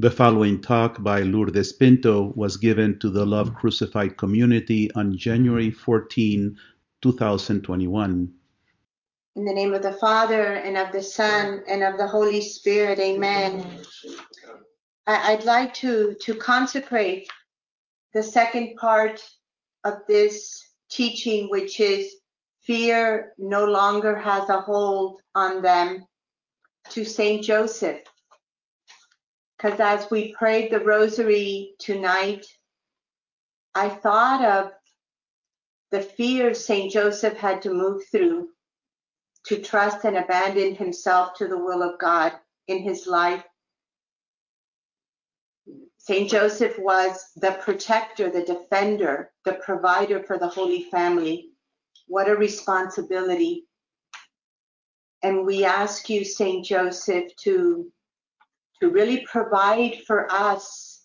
The following talk by Lourdes Pinto was given to the Love Crucified community on January 14, 2021. In the name of the Father, and of the Son, and of the Holy Spirit, amen. I, would like to, to consecrate the second part of this teaching, which is fear no longer has a hold on them, to Saint Joseph. Because as we prayed the rosary tonight, I thought of the fear St. Joseph had to move through to trust and abandon himself to the will of God in his life. St. Joseph was the protector, the defender, the provider for the Holy Family. What a responsibility. And we ask you, St. Joseph, to to really provide for us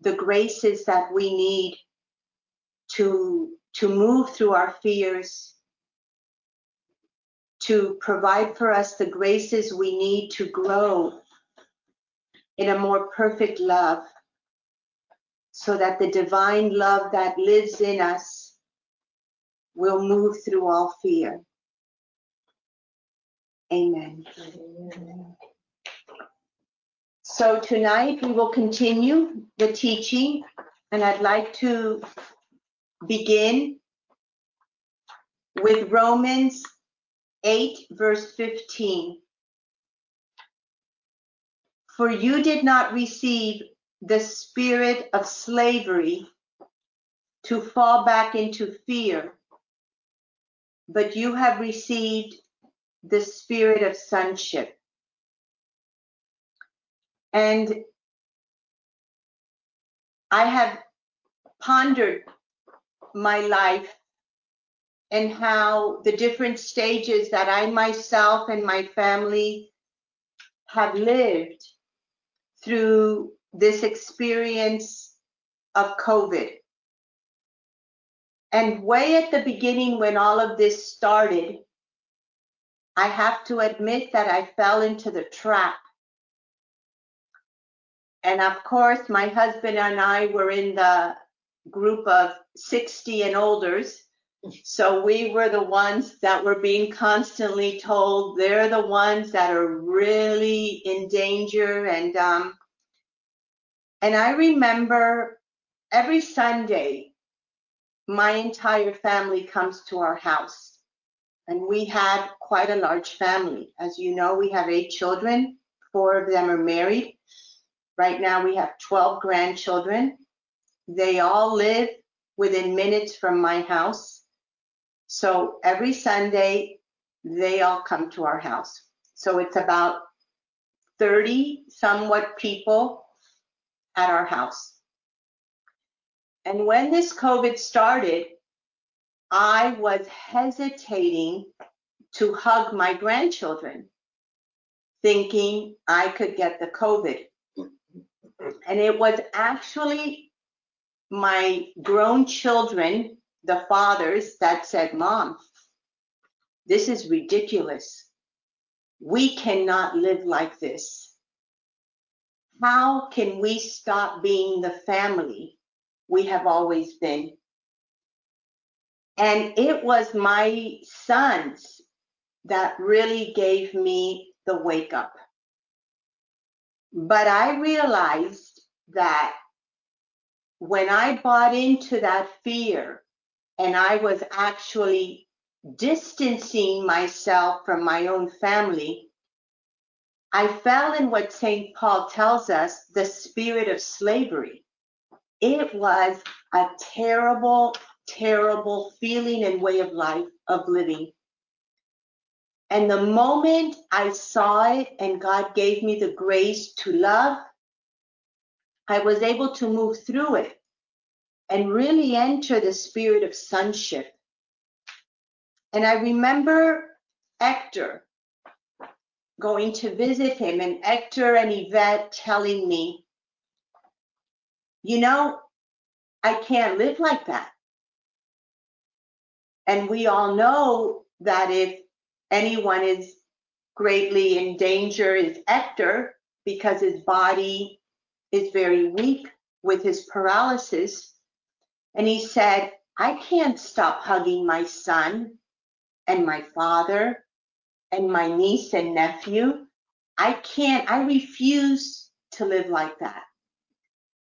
the graces that we need to, to move through our fears, to provide for us the graces we need to grow in a more perfect love, so that the divine love that lives in us will move through all fear. Amen. Amen. So tonight we will continue the teaching, and I'd like to begin with Romans 8, verse 15. For you did not receive the spirit of slavery to fall back into fear, but you have received the spirit of sonship and I have pondered my life and how the different stages that I myself and my family have lived through this experience of COVID. And way at the beginning, when all of this started, I have to admit that I fell into the trap and of course, my husband and I were in the group of 60 and olders. So we were the ones that were being constantly told they're the ones that are really in danger. And um, and I remember every Sunday, my entire family comes to our house, and we had quite a large family. As you know, we have eight children. Four of them are married. Right now we have 12 grandchildren. They all live within minutes from my house. So every Sunday, they all come to our house. So it's about 30 somewhat people at our house. And when this COVID started, I was hesitating to hug my grandchildren, thinking I could get the COVID. And it was actually my grown children, the fathers, that said, Mom, this is ridiculous. We cannot live like this. How can we stop being the family we have always been? And it was my sons that really gave me the wake up. But I realized that when I bought into that fear and I was actually distancing myself from my own family, I fell in what St. Paul tells us the spirit of slavery. It was a terrible, terrible feeling and way of life, of living. And the moment I saw it and God gave me the grace to love, I was able to move through it and really enter the spirit of sonship. And I remember Hector going to visit him, and Hector and Yvette telling me, you know, I can't live like that. And we all know that if anyone is greatly in danger is Hector because his body is very weak with his paralysis. And he said, I can't stop hugging my son and my father and my niece and nephew. I can't, I refuse to live like that.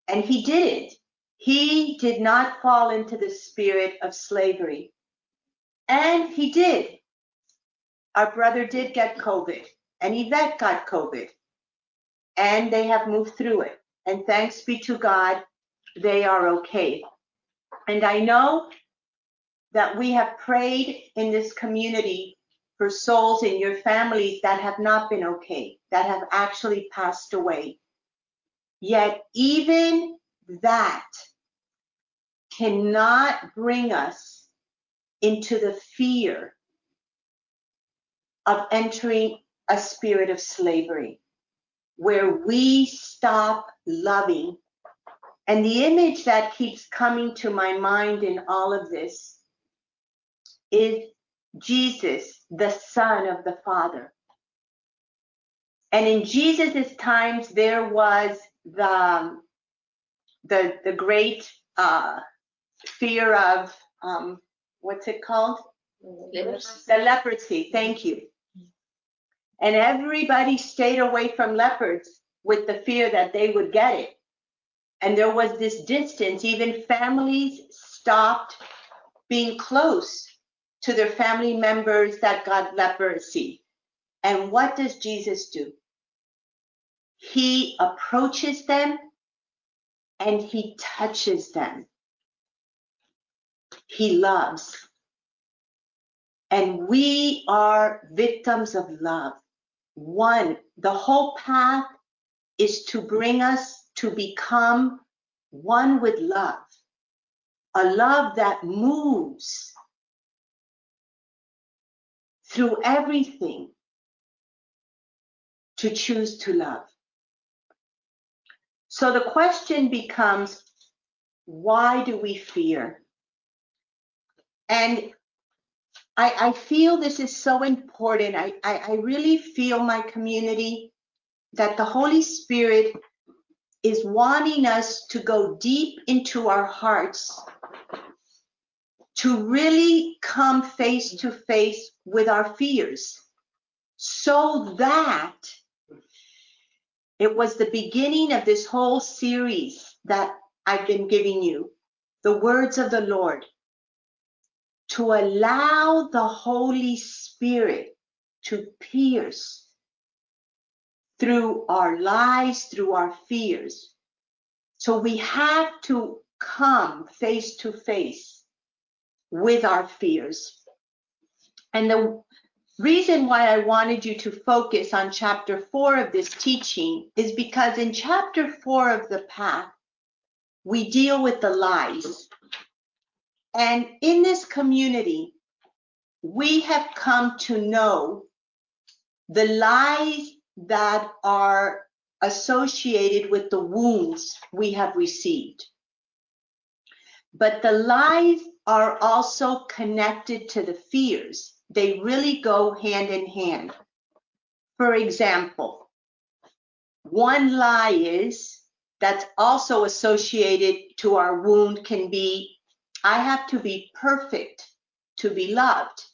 And he didn't. He did not fall into the spirit of slavery. And he did. Our brother did get COVID, and Yvette got COVID, and they have moved through it. And thanks be to God, they are okay. And I know that we have prayed in this community for souls in your families that have not been okay, that have actually passed away. Yet, even that cannot bring us into the fear of entering a spirit of slavery where we stop loving. And the image that keeps coming to my mind in all of this is Jesus, the Son of the Father. And in Jesus' times, there was the, the, the great uh, fear of, um, what's it called? Leprosy. The leprosy. Thank you. And everybody stayed away from leopards with the fear that they would get it. And there was this distance. Even families stopped being close to their family members that got leprosy. And what does Jesus do? He approaches them and he touches them. He loves. And we are victims of love. One, the whole path is to bring us to become one with love, a love that moves through everything to choose to love. So the question becomes why do we fear? And I, I feel this is so important. I, I, I really feel my community that the Holy Spirit is wanting us to go deep into our hearts to really come face to face with our fears so that it was the beginning of this whole series that I've been giving you the words of the Lord to allow the Holy Spirit to pierce through our lies, through our fears. So we have to come face to face with our fears. And the reason why I wanted you to focus on chapter four of this teaching is because in chapter four of the path, we deal with the lies. And in this community, we have come to know the lies that are associated with the wounds we have received. But the lies are also connected to the fears. They really go hand in hand. For example, one lie is that's also associated to our wound can be I have to be perfect to be loved.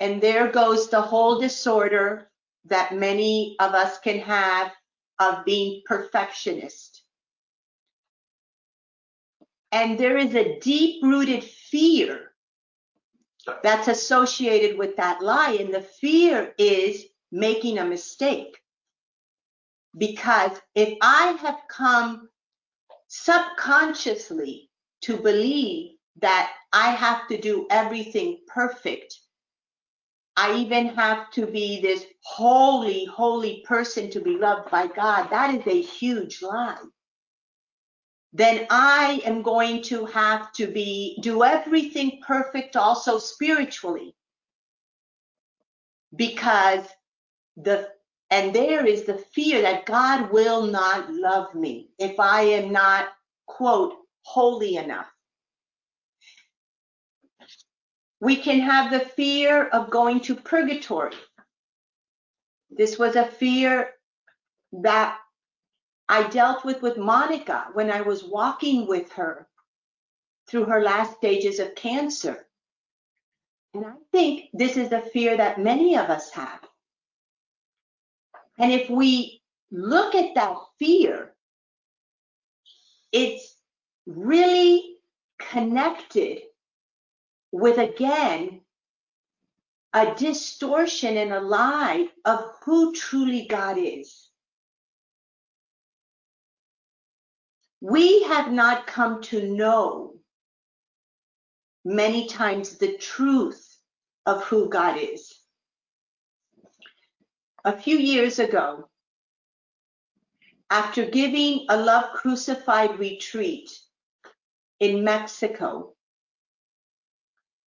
And there goes the whole disorder that many of us can have of being perfectionist. And there is a deep rooted fear that's associated with that lie. And the fear is making a mistake. Because if I have come subconsciously to believe that I have to do everything perfect, I even have to be this holy, holy person to be loved by God. That is a huge lie. Then I am going to have to be, do everything perfect also spiritually. Because the, and there is the fear that God will not love me if I am not, quote, holy enough. We can have the fear of going to purgatory. This was a fear that I dealt with with Monica when I was walking with her through her last stages of cancer. And I think this is a fear that many of us have. And if we look at that fear, it's really connected with, again, a distortion and a lie of who truly God is. We have not come to know many times the truth of who God is. A few years ago, after giving a Love Crucified retreat in Mexico,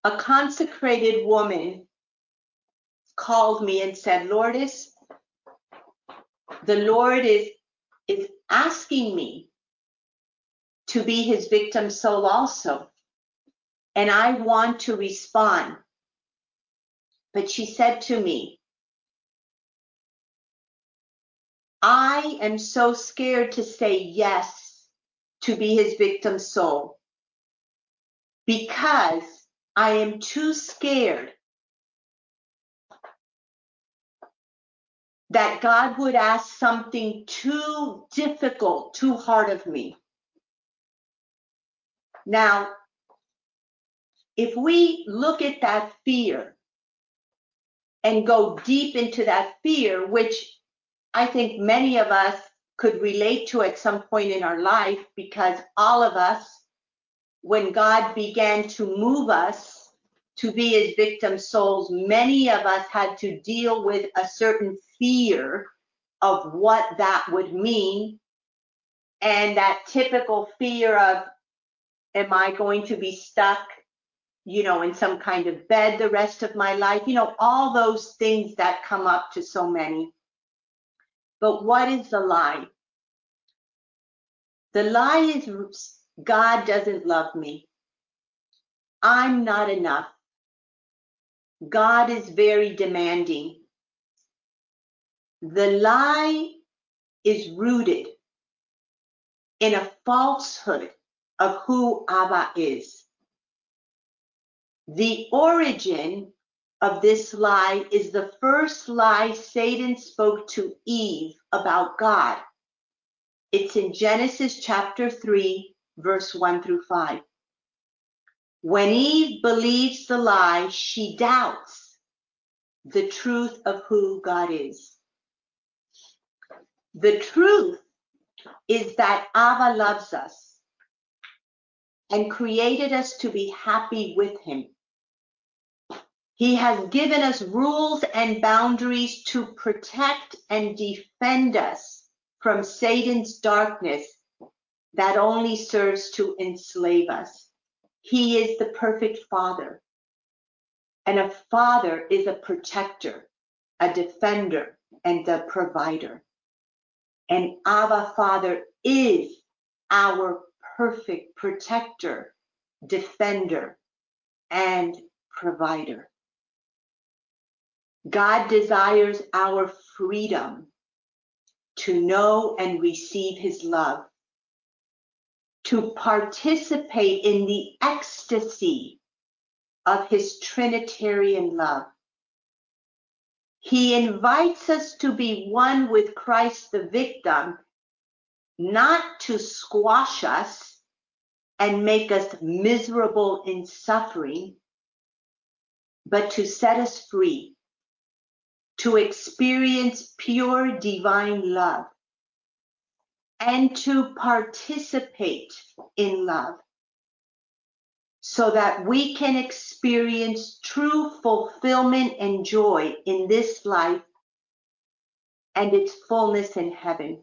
a consecrated woman called me and said, Lourdes, the Lord is, is asking me to be his victim soul also. And I want to respond. But she said to me, I am so scared to say yes to be his victim soul because I am too scared that God would ask something too difficult, too hard of me. Now, if we look at that fear and go deep into that fear, which I think many of us could relate to at some point in our life, because all of us, when God began to move us to be his victim souls, many of us had to deal with a certain fear of what that would mean. And that typical fear of am I going to be stuck, you know, in some kind of bed the rest of my life? You know, all those things that come up to so many. But what is the lie? The lie is God doesn't love me. I'm not enough. God is very demanding. The lie is rooted in a falsehood of who Abba is. The origin of this lie is the first lie Satan spoke to Eve about God. It's in Genesis chapter 3, verse 1 through 5. When Eve believes the lie, she doubts the truth of who God is. The truth is that Abba loves us and created us to be happy with him. He has given us rules and boundaries to protect and defend us from Satan's darkness that only serves to enslave us. He is the perfect father. And a father is a protector, a defender, and a provider. And Abba Father is our perfect protector, defender, and provider. God desires our freedom to know and receive his love, to participate in the ecstasy of his Trinitarian love. He invites us to be one with Christ the victim, not to squash us and make us miserable in suffering, but to set us free, to experience pure divine love, and to participate in love so that we can experience true fulfillment and joy in this life and its fullness in heaven.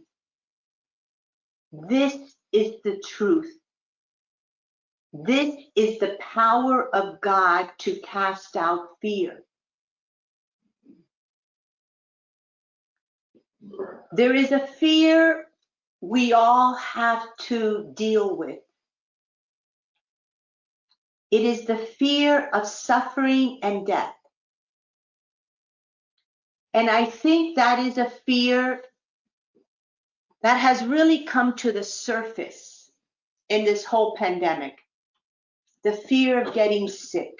This is the truth. This is the power of God to cast out fear. There is a fear we all have to deal with. It is the fear of suffering and death. And I think that is a fear that has really come to the surface in this whole pandemic. The fear of getting sick.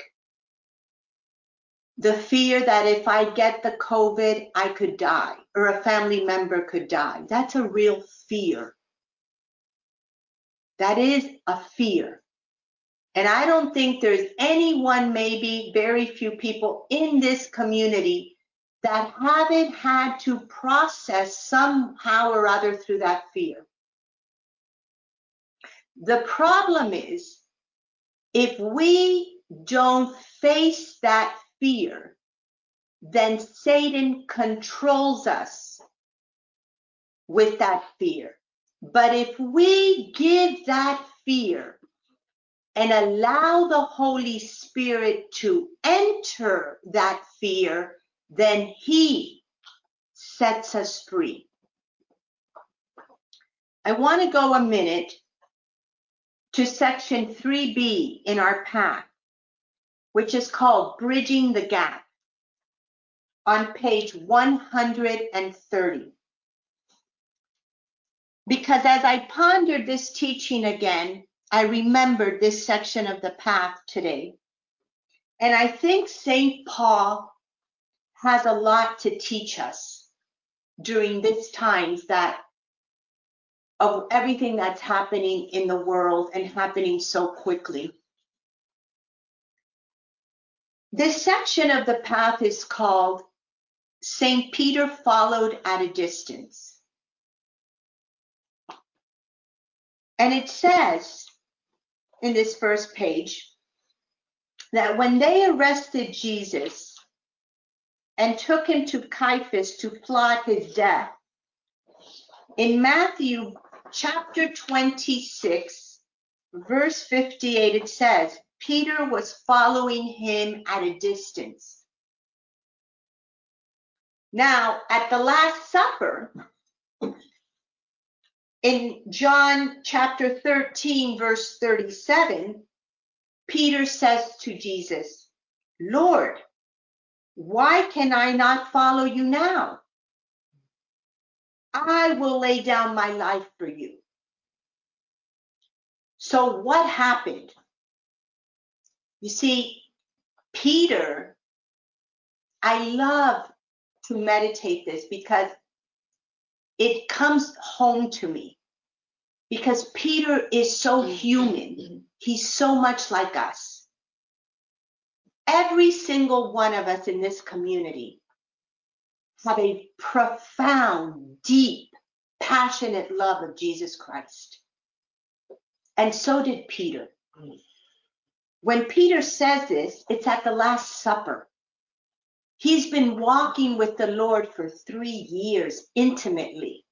The fear that if I get the COVID, I could die or a family member could die. That's a real fear. That is a fear. And I don't think there's anyone, maybe very few people in this community that haven't had to process somehow or other through that fear. The problem is if we don't face that fear, then Satan controls us with that fear. But if we give that fear and allow the Holy Spirit to enter that fear, then He sets us free. I want to go a minute to section 3b in our path, which is called Bridging the Gap on page 130. Because as I pondered this teaching again, I remembered this section of the path today. And I think St. Paul has a lot to teach us during these times that of everything that's happening in the world and happening so quickly. This section of the path is called St. Peter Followed at a Distance. And it says in this first page that when they arrested Jesus and took him to Caiaphas to plot his death, in Matthew chapter 26, verse 58, it says, Peter was following him at a distance. Now, at the Last Supper, in John chapter 13, verse 37, Peter says to Jesus, Lord, why can I not follow you now? I will lay down my life for you. So, what happened? You see, Peter, I love to meditate this because it comes home to me. Because Peter is so mm-hmm. human, he's so much like us. Every single one of us in this community have a profound, deep, passionate love of Jesus Christ. And so did Peter. Mm. When Peter says this, it's at the Last Supper. He's been walking with the Lord for three years intimately.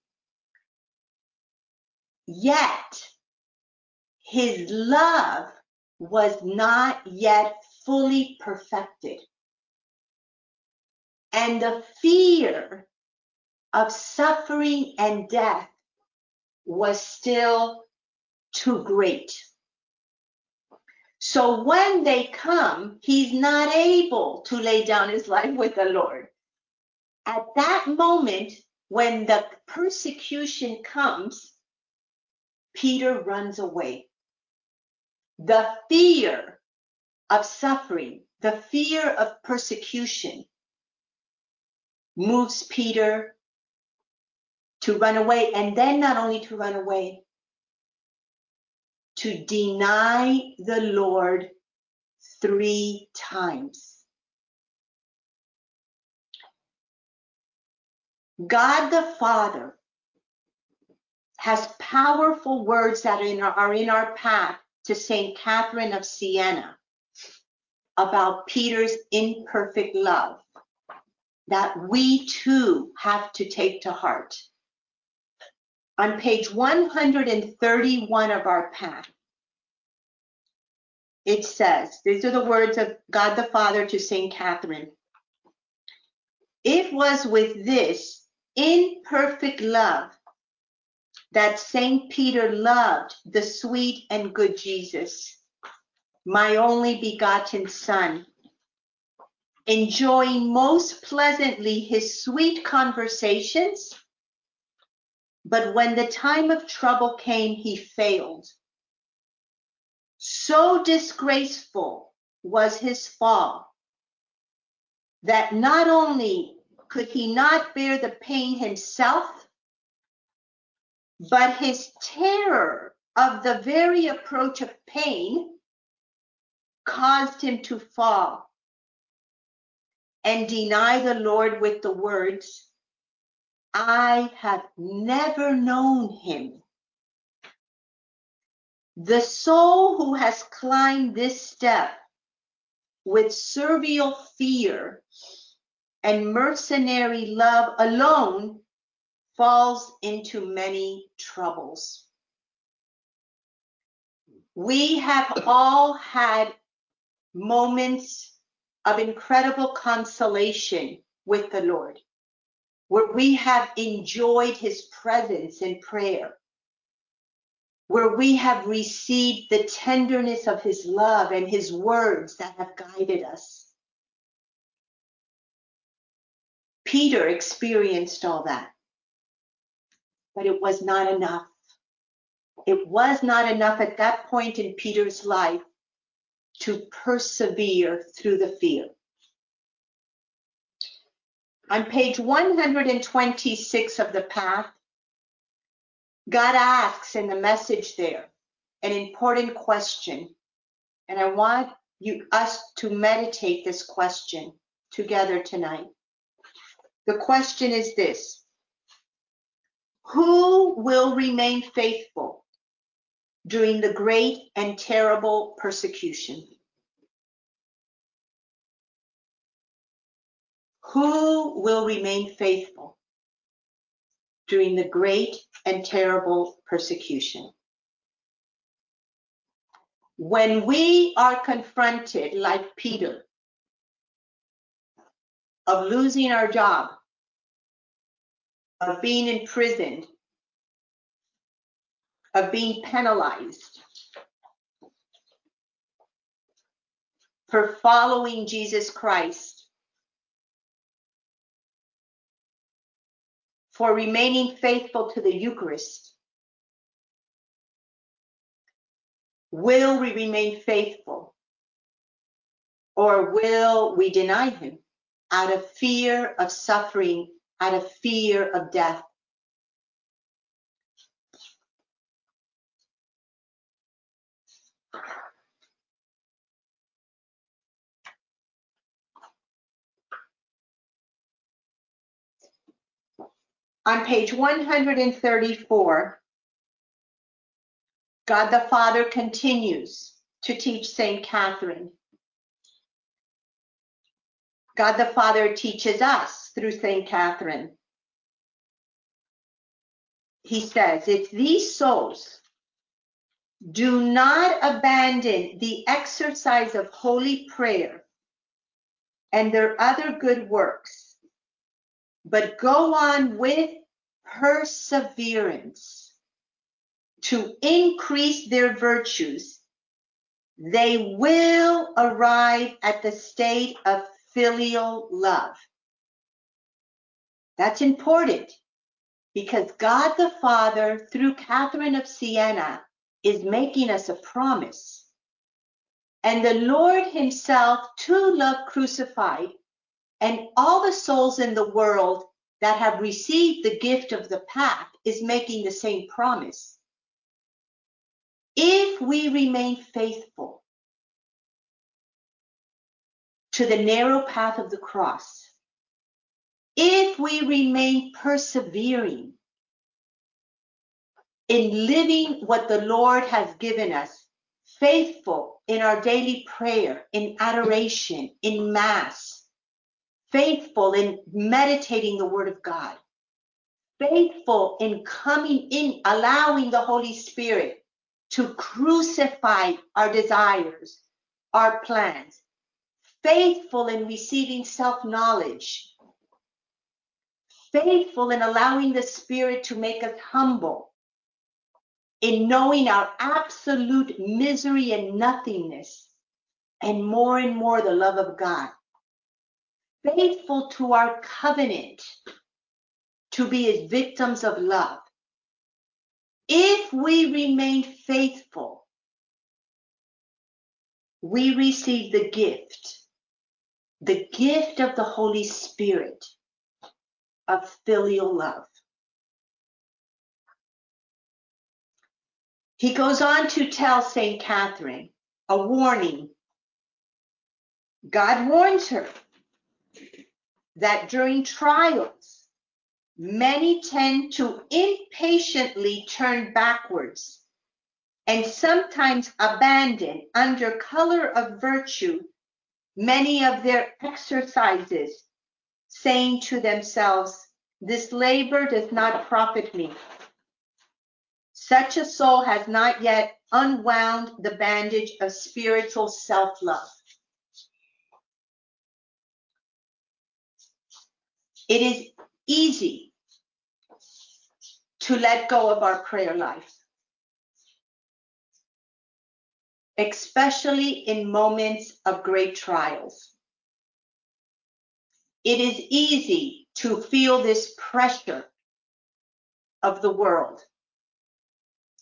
Yet, his love was not yet fully perfected. And the fear of suffering and death was still too great. So when they come, he's not able to lay down his life with the Lord. At that moment, when the persecution comes, Peter runs away. The fear of suffering, the fear of persecution moves Peter to run away. And then not only to run away, to deny the Lord three times. God the Father has powerful words that are in our, are in our path to St. Catherine of Siena about Peter's imperfect love that we too have to take to heart. On page 131 of our path, it says, these are the words of God the Father to St. Catherine. It was with this imperfect love that St. Peter loved the sweet and good Jesus, my only begotten Son, enjoying most pleasantly his sweet conversations But when the time of trouble came, he failed. So disgraceful was his fall that not only could he not bear the pain himself, but his terror of the very approach of pain caused him to fall and deny the Lord with the words, I have never known him. The soul who has climbed this step with servile fear and mercenary love alone falls into many troubles. We have all had moments of incredible consolation with the Lord, where we have enjoyed his presence in prayer, where we have received the tenderness of his love and his words that have guided us. Peter experienced all that, but it was not enough. It was not enough at that point in Peter's life to persevere through the fear. On page 126 of the path, God asks in the message there an important question. And I want you us to meditate this question together tonight. The question is this Who will remain faithful during the great and terrible persecution? Who will remain faithful during the great and terrible persecution? When we are confronted, like Peter, of losing our job, of being imprisoned, of being penalized for following Jesus Christ, for remaining faithful to the Eucharist. Will we remain faithful or will we deny him out of fear of suffering, out of fear of death? On page 134, God the Father continues to teach St. Catherine. God the Father teaches us through St. Catherine. He says, if these souls do not abandon the exercise of holy prayer and their other good works, but go on with perseverance to increase their virtues, they will arrive at the state of filial love. That's important because God the Father, through Catherine of Siena, is making us a promise. And the Lord Himself, to love crucified, and all the souls in the world that have received the gift of the path is making the same promise. If we remain faithful to the narrow path of the cross, if we remain persevering in living what the Lord has given us, faithful in our daily prayer, in adoration, in Mass, faithful in meditating the Word of God, faithful in coming in, allowing the Holy Spirit to crucify our desires, our plans, faithful in receiving self knowledge, faithful in allowing the Spirit to make us humble, in knowing our absolute misery and nothingness, and more and more the love of God faithful to our covenant to be as victims of love, If we remain faithful, we receive the gift, the gift of the Holy Spirit of filial love. He goes on to tell St. Catherine a warning. God warns her that during trials, many tend to impatiently turn backwards and sometimes abandon under color of virtue many of their exercises, saying to themselves, This labor does not profit me. Such a soul has not yet unwound the bandage of spiritual self love. It is easy to let go of our prayer life, especially in moments of great trials. It is easy to feel this pressure of the world.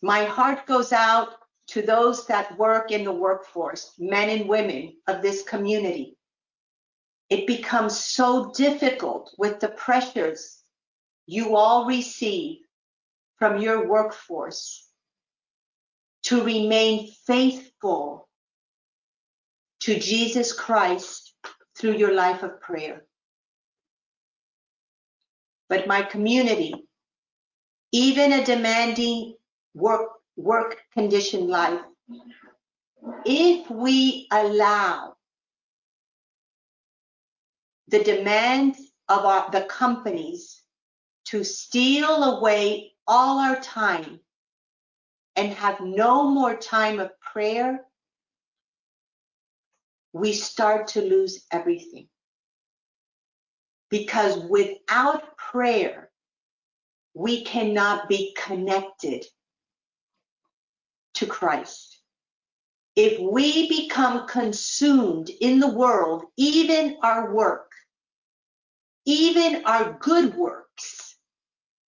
My heart goes out to those that work in the workforce, men and women of this community it becomes so difficult with the pressures you all receive from your workforce to remain faithful to Jesus Christ through your life of prayer. But my community, even a demanding work, work condition life, if we allow the demands of our, the companies to steal away all our time and have no more time of prayer, we start to lose everything. Because without prayer, we cannot be connected to Christ. If we become consumed in the world, even our work, even our good works,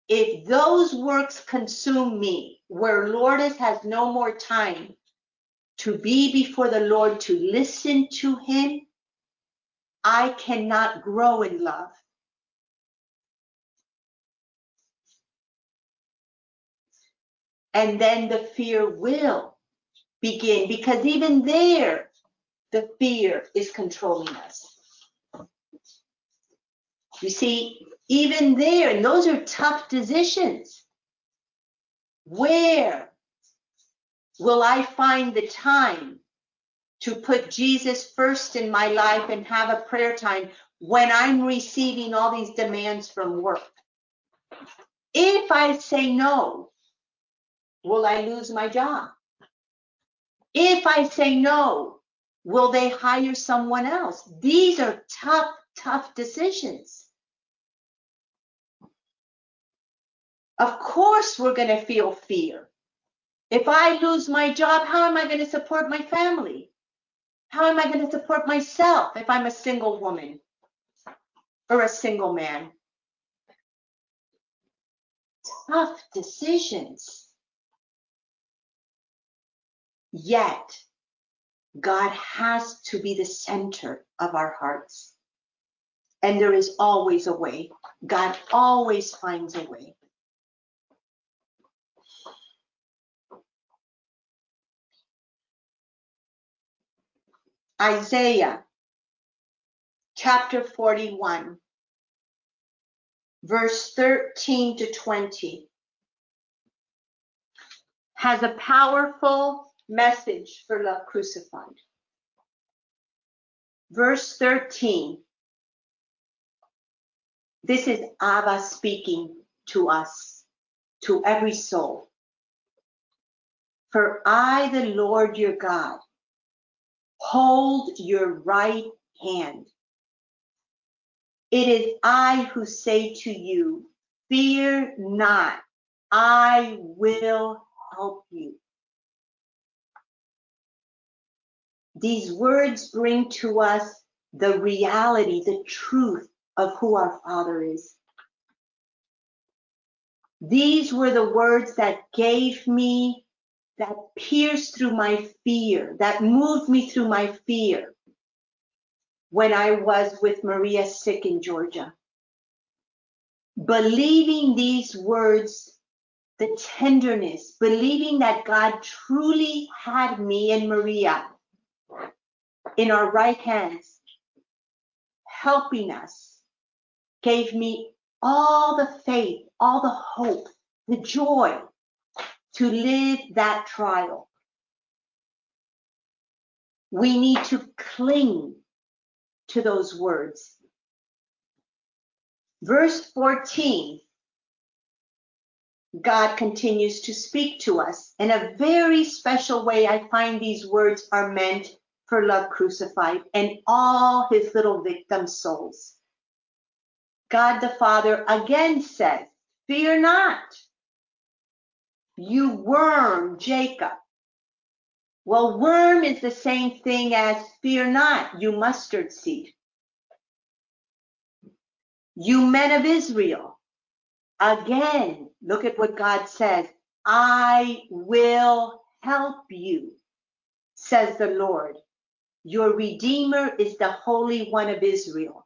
if those works consume me, where Lourdes has no more time to be before the Lord to listen to Him, I cannot grow in love. And then the fear will begin because even there, the fear is controlling us. You see, even there, and those are tough decisions. Where will I find the time to put Jesus first in my life and have a prayer time when I'm receiving all these demands from work? If I say no, will I lose my job? If I say no, will they hire someone else? These are tough, tough decisions. Of course, we're going to feel fear. If I lose my job, how am I going to support my family? How am I going to support myself if I'm a single woman or a single man? Tough decisions. Yet, God has to be the center of our hearts. And there is always a way. God always finds a way. Isaiah chapter 41, verse 13 to 20, has a powerful message for love crucified. Verse 13. This is Abba speaking to us, to every soul. For I, the Lord your God, hold your right hand. It is I who say to you, Fear not, I will help you. These words bring to us the reality, the truth of who our Father is. These were the words that gave me, that pierced through my fear, that moved me through my fear when I was with Maria sick in Georgia. Believing these words, the tenderness, believing that God truly had me and Maria in our right hands, helping us, gave me all the faith, all the hope, the joy to live that trial. We need to cling to those words. Verse 14, God continues to speak to us. In a very special way, I find these words are meant for love crucified and all his little victim souls. God the Father again says, Fear not, you worm Jacob. Well, worm is the same thing as fear not, you mustard seed. You men of Israel, again, look at what God says. I will help you, says the Lord. Your Redeemer is the Holy One of Israel.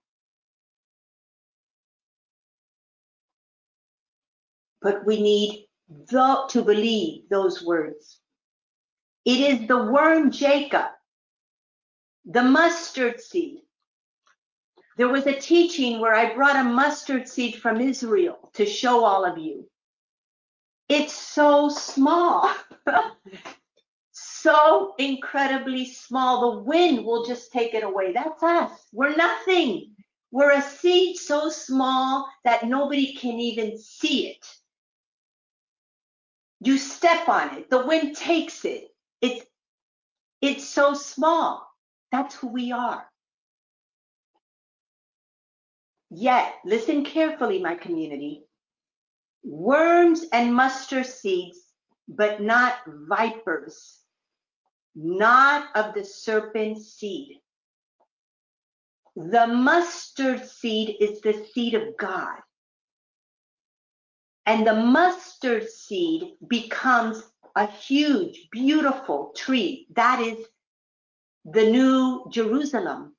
But we need the, to believe those words. It is the worm Jacob, the mustard seed. There was a teaching where I brought a mustard seed from Israel to show all of you. It's so small. so incredibly small. The wind will just take it away. That's us. We're nothing. We're a seed so small that nobody can even see it. You step on it, the wind takes it. It's it's so small. That's who we are. Yet, listen carefully, my community. Worms and mustard seeds, but not vipers not of the serpent seed. The mustard seed is the seed of God. And the mustard seed becomes a huge, beautiful tree. That is the new Jerusalem.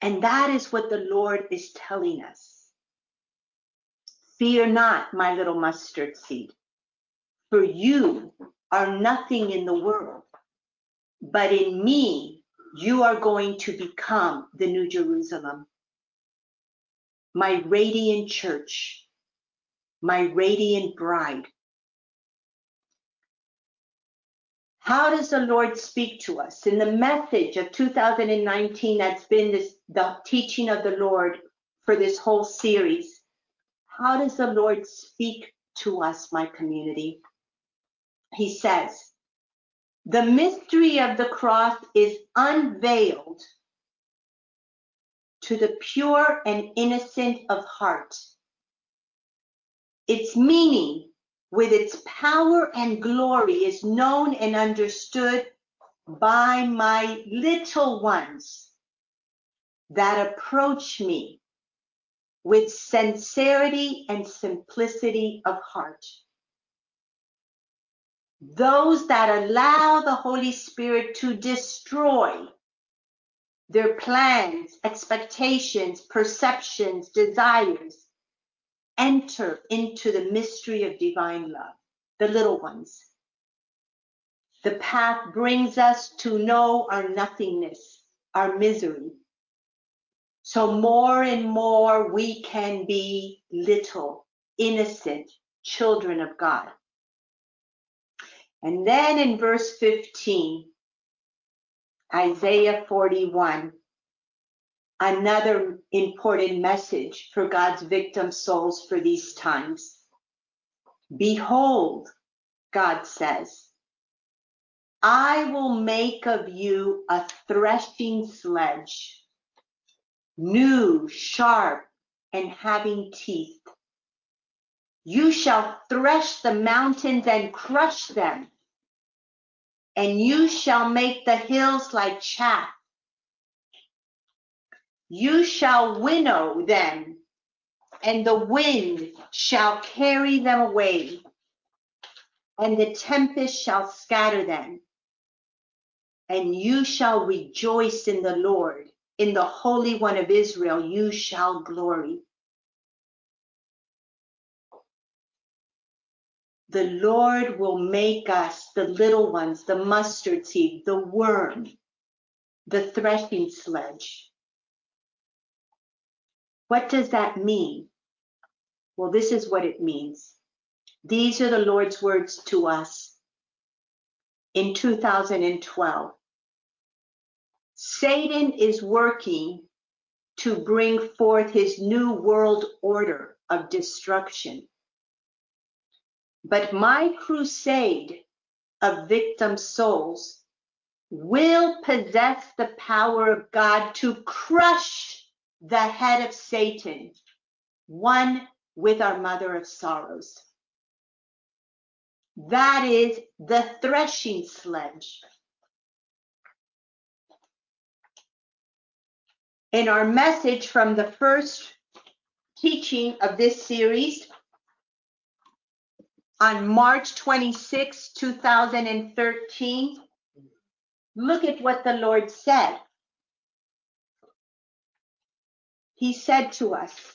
And that is what the Lord is telling us. Fear not, my little mustard seed, for you are nothing in the world, but in me, you are going to become the New Jerusalem. My radiant church, my radiant bride. How does the Lord speak to us? In the message of 2019, that's been this, the teaching of the Lord for this whole series. How does the Lord speak to us, my community? He says, the mystery of the cross is unveiled to the pure and innocent of heart. Its meaning, with its power and glory, is known and understood by my little ones that approach me with sincerity and simplicity of heart those that allow the Holy Spirit to destroy their plans, expectations, perceptions, desires, enter into the mystery of divine love, the little ones. The path brings us to know our nothingness, our misery. So more and more we can be little, innocent children of God. And then in verse 15, Isaiah 41, another important message for God's victim souls for these times. Behold, God says, I will make of you a threshing sledge, new, sharp, and having teeth. You shall thresh the mountains and crush them, and you shall make the hills like chaff. You shall winnow them and the wind shall carry them away, and the tempest shall scatter them. And you shall rejoice in the Lord, in the Holy One of Israel, you shall glory. The Lord will make us, the little ones, the mustard seed, the worm, the threshing sledge. What does that mean? Well, this is what it means. These are the Lord's words to us in 2012. Satan is working to bring forth his new world order of destruction. But my crusade of victim souls will possess the power of God to crush the head of Satan, one with our mother of sorrows. That is the threshing sledge. In our message from the first teaching of this series, on March 26, 2013, look at what the Lord said. He said to us,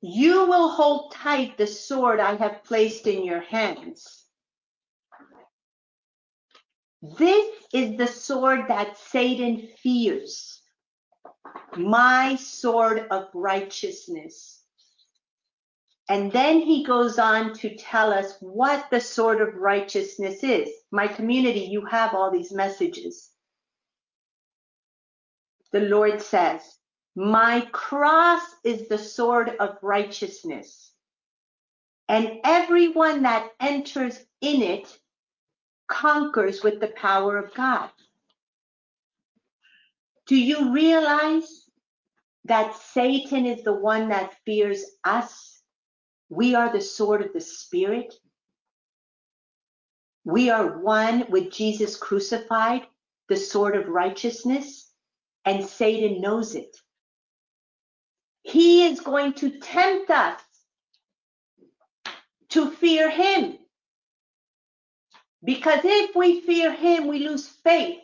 You will hold tight the sword I have placed in your hands. This is the sword that Satan fears, my sword of righteousness. And then he goes on to tell us what the sword of righteousness is. My community, you have all these messages. The Lord says, My cross is the sword of righteousness, and everyone that enters in it conquers with the power of God. Do you realize that Satan is the one that fears us? We are the sword of the Spirit. We are one with Jesus crucified, the sword of righteousness, and Satan knows it. He is going to tempt us to fear him. Because if we fear him, we lose faith.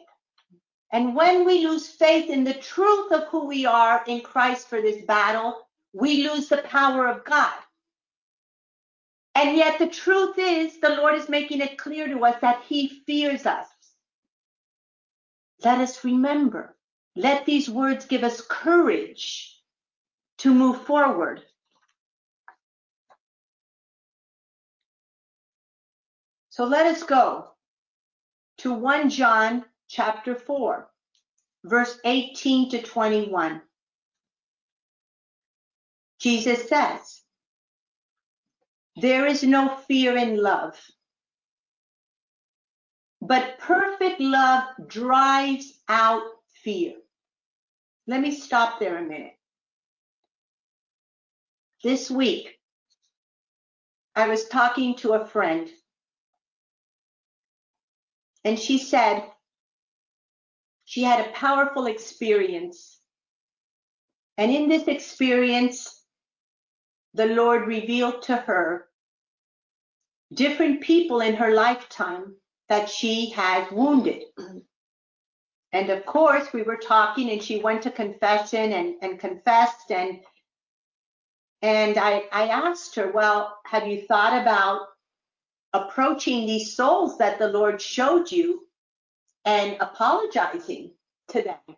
And when we lose faith in the truth of who we are in Christ for this battle, we lose the power of God. And yet the truth is, the Lord is making it clear to us that he fears us. Let us remember. Let these words give us courage to move forward. So let us go to 1 John chapter 4, verse 18 to 21. Jesus says, there is no fear in love. But perfect love drives out fear. Let me stop there a minute. This week, I was talking to a friend, and she said she had a powerful experience. And in this experience, the Lord revealed to her different people in her lifetime that she has wounded. And of course, we were talking and she went to confession and, and confessed and and I, I asked her, well, have you thought about approaching these souls that the Lord showed you and apologizing to them?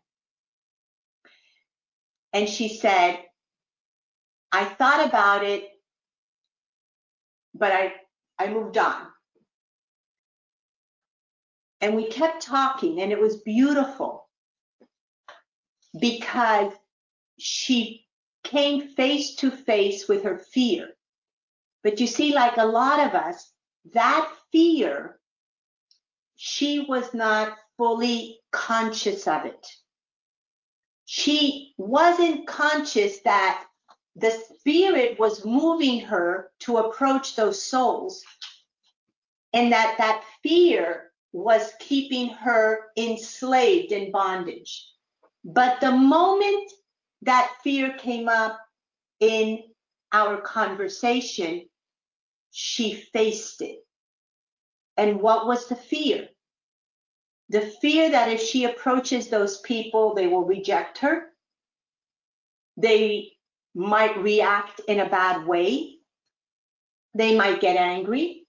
And she said, I thought about it, but I, I moved on. And we kept talking, and it was beautiful because she came face to face with her fear. But you see, like a lot of us, that fear, she was not fully conscious of it. She wasn't conscious that the spirit was moving her to approach those souls and that that fear was keeping her enslaved in bondage. But the moment that fear came up, in our conversation, she faced it. And what was the fear? The fear that if she approaches those people, they will reject her. They might react in a bad way. They might get angry.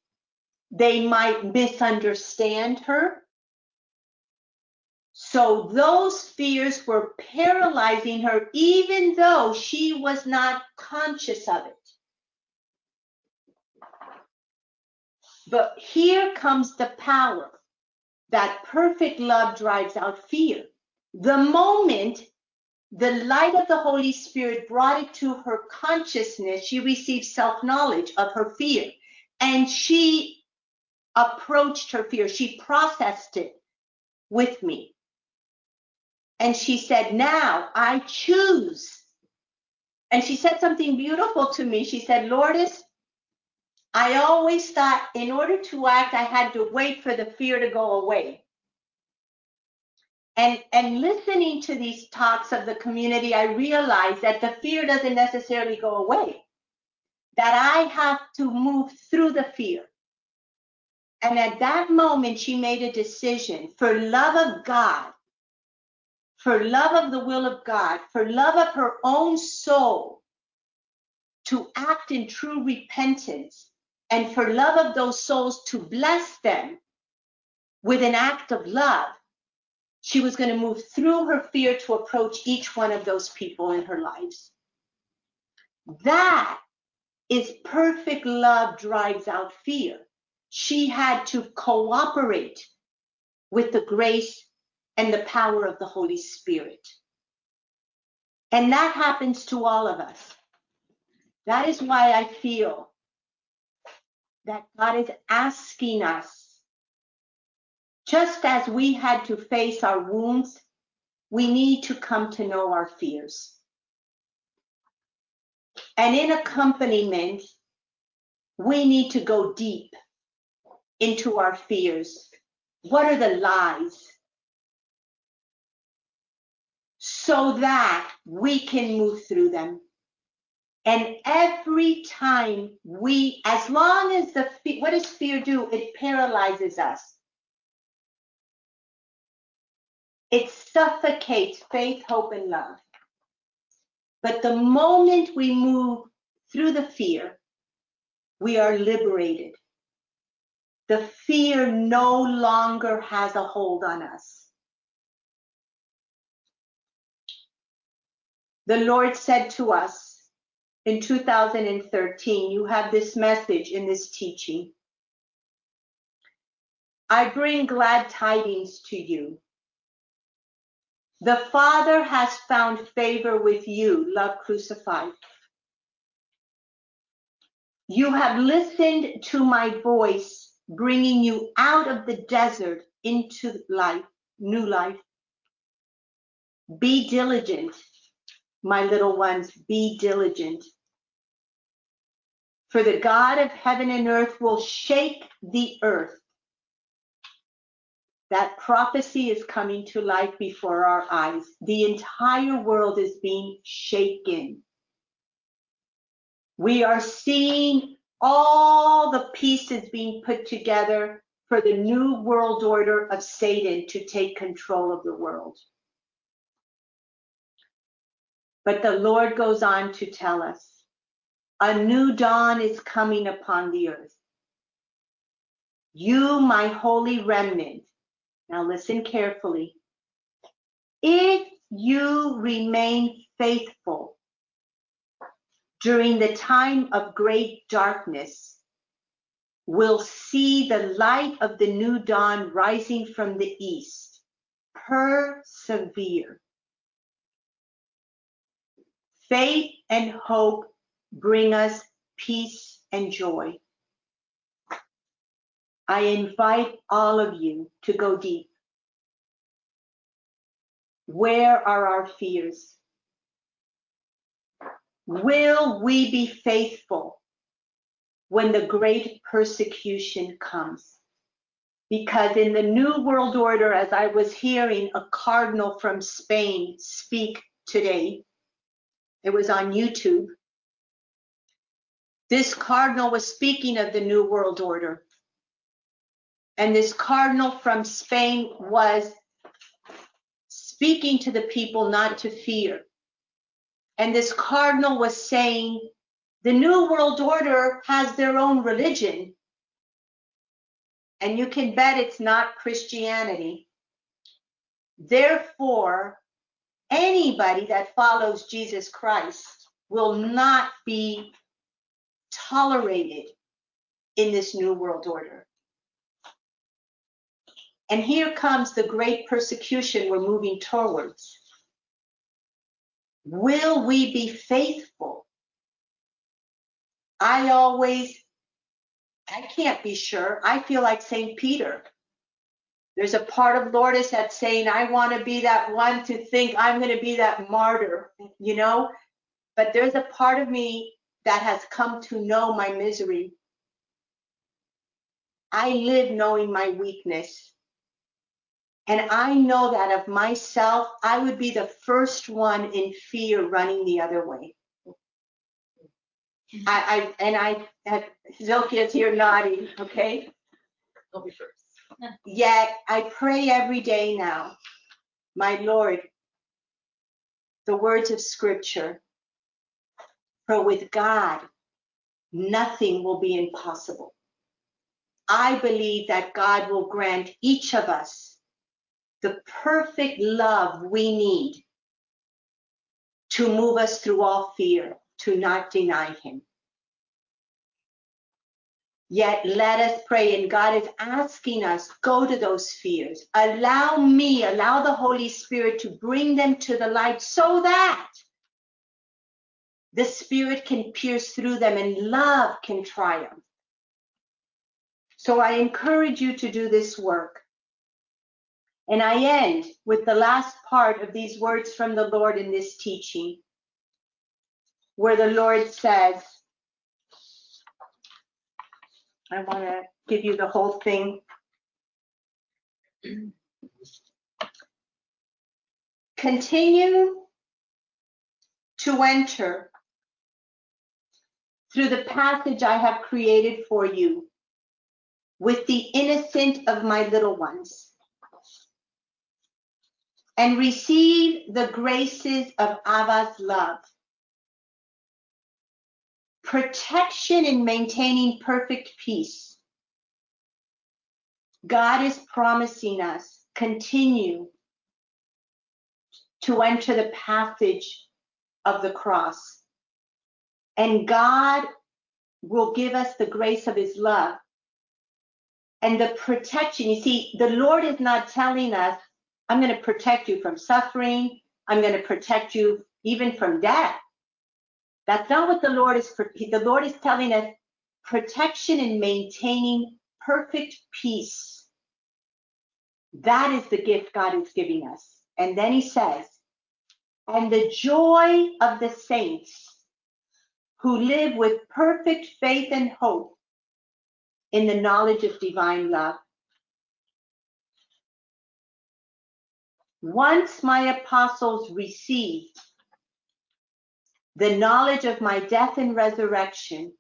They might misunderstand her. So those fears were paralyzing her, even though she was not conscious of it. But here comes the power that perfect love drives out fear. The moment the light of the Holy Spirit brought it to her consciousness, she received self knowledge of her fear and she approached her fear. She processed it with me. And she said, Now I choose. And she said something beautiful to me. She said, Lourdes, I always thought in order to act, I had to wait for the fear to go away. And, and listening to these talks of the community, I realized that the fear doesn't necessarily go away, that I have to move through the fear. And at that moment, she made a decision for love of God, for love of the will of God, for love of her own soul, to act in true repentance and for love of those souls to bless them with an act of love, she was going to move through her fear to approach each one of those people in her lives. That is perfect love drives out fear. She had to cooperate with the grace and the power of the Holy Spirit. And that happens to all of us. That is why I feel that God is asking us, just as we had to face our wounds, we need to come to know our fears. And in accompaniment, we need to go deep into our fears. What are the lies? So that we can move through them. And every time we, as long as the, what does fear do? It paralyzes us. It suffocates faith, hope, and love. But the moment we move through the fear, we are liberated. The fear no longer has a hold on us. The Lord said to us, in 2013, you have this message in this teaching. I bring glad tidings to you. The Father has found favor with you, love crucified. You have listened to my voice, bringing you out of the desert into life, new life. Be diligent, my little ones, be diligent. For the God of heaven and earth will shake the earth. That prophecy is coming to life before our eyes. The entire world is being shaken. We are seeing all the pieces being put together for the new world order of Satan to take control of the world. But the Lord goes on to tell us a new dawn is coming upon the earth. You, my holy remnant, now listen carefully. If you remain faithful during the time of great darkness, will see the light of the new dawn rising from the east. Persevere. Faith and hope bring us peace and joy. I invite all of you to go deep. Where are our fears? Will we be faithful when the great persecution comes? Because in the New World Order, as I was hearing a cardinal from Spain speak today, it was on YouTube, This cardinal was speaking of the New World Order. And this cardinal from Spain was speaking to the people not to fear. And this cardinal was saying, the New World Order has their own religion. And you can bet it's not Christianity. Therefore, anybody that follows Jesus Christ will not be tolerated in this New World Order. And here comes the great persecution we're moving towards. Will we be faithful? I always, I can't be sure. I feel like St. Peter. There's a part of Lourdes that's saying, I want to be that one to think I'm going to be that martyr, you know? But there's a part of me that has come to know my misery. I live knowing my weakness. And I know that of myself, I would be the first one in fear running the other way. Mm-hmm. I, I and I uh, had Zilkia's here nodding, okay? I'll be first. Yet I pray every day now, my Lord, the words of scripture. For with God, nothing will be impossible. I believe that God will grant each of us the perfect love we need to move us through all fear, to not deny Him. Yet let us pray, and God is asking us go to those fears. Allow me, allow the Holy Spirit to bring them to the light so that the Spirit can pierce through them and love can triumph. So I encourage you to do this work. And I end with the last part of these words from the Lord in this teaching, where the Lord says, I want to give you the whole thing. Continue to enter through the passage I have created for you with the innocent of my little ones and receive the graces of Abba's love. Protection in maintaining perfect peace. God is promising us continue to enter the passage of the cross. And God will give us the grace of his love and the protection. You see, the Lord is not telling us I'm going to protect you from suffering. I'm going to protect you even from death. That's not what the Lord is. The Lord is telling us protection and maintaining perfect peace. That is the gift God is giving us. And then he says, and the joy of the saints who live with perfect faith and hope in the knowledge of divine love. Once my apostles received the knowledge of my death and resurrection,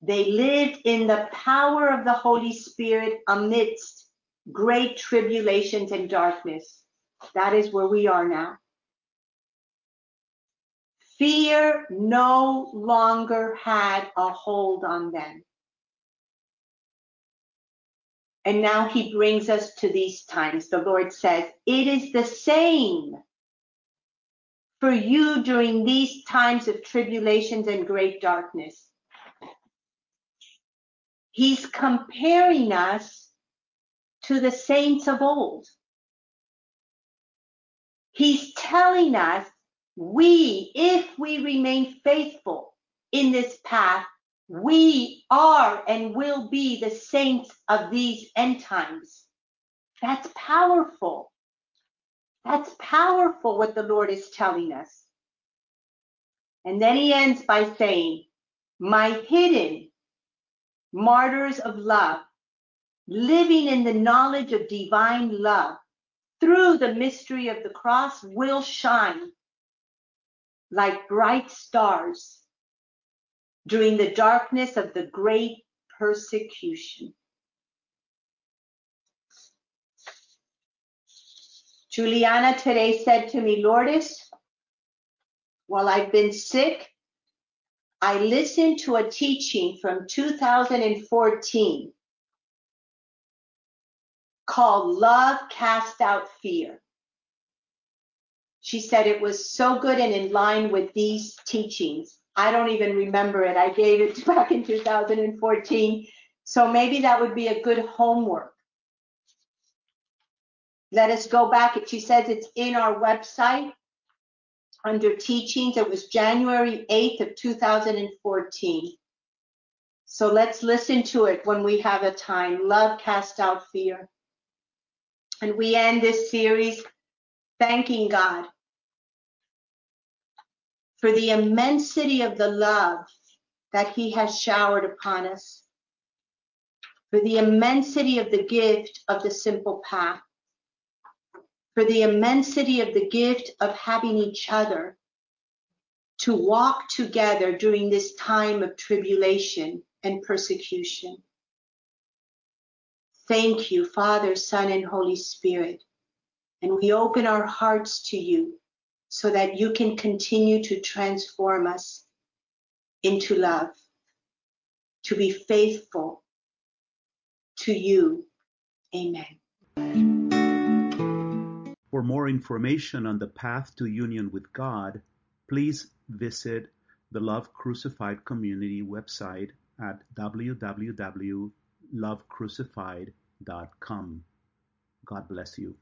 they lived in the power of the Holy Spirit amidst great tribulations and darkness. That is where we are now. Fear no longer had a hold on them. And now he brings us to these times. The Lord says, It is the same for you during these times of tribulations and great darkness. He's comparing us to the saints of old. He's telling us we, if we remain faithful in this path, we are and will be the saints of these end times. That's powerful. That's powerful what the Lord is telling us. And then he ends by saying, My hidden martyrs of love, living in the knowledge of divine love through the mystery of the cross, will shine like bright stars during the darkness of the great persecution. Juliana today said to me, Lourdes, while I've been sick, I listened to a teaching from 2014 called Love Cast Out Fear. She said it was so good and in line with these teachings. I don't even remember it. I gave it back in 2014. So maybe that would be a good homework. Let us go back. She says it's in our website under teachings. It was January 8th of 2014. So let's listen to it when we have a time. Love cast out fear. And we end this series thanking God for the immensity of the love that he has showered upon us, for the immensity of the gift of the simple path, for the immensity of the gift of having each other to walk together during this time of tribulation and persecution. Thank you, Father, Son, and Holy Spirit. And we open our hearts to you so that you can continue to transform us into love, to be faithful to you. Amen. For more information on the path to union with God, please visit the Love Crucified community website at www.lovecrucified.com. God bless you.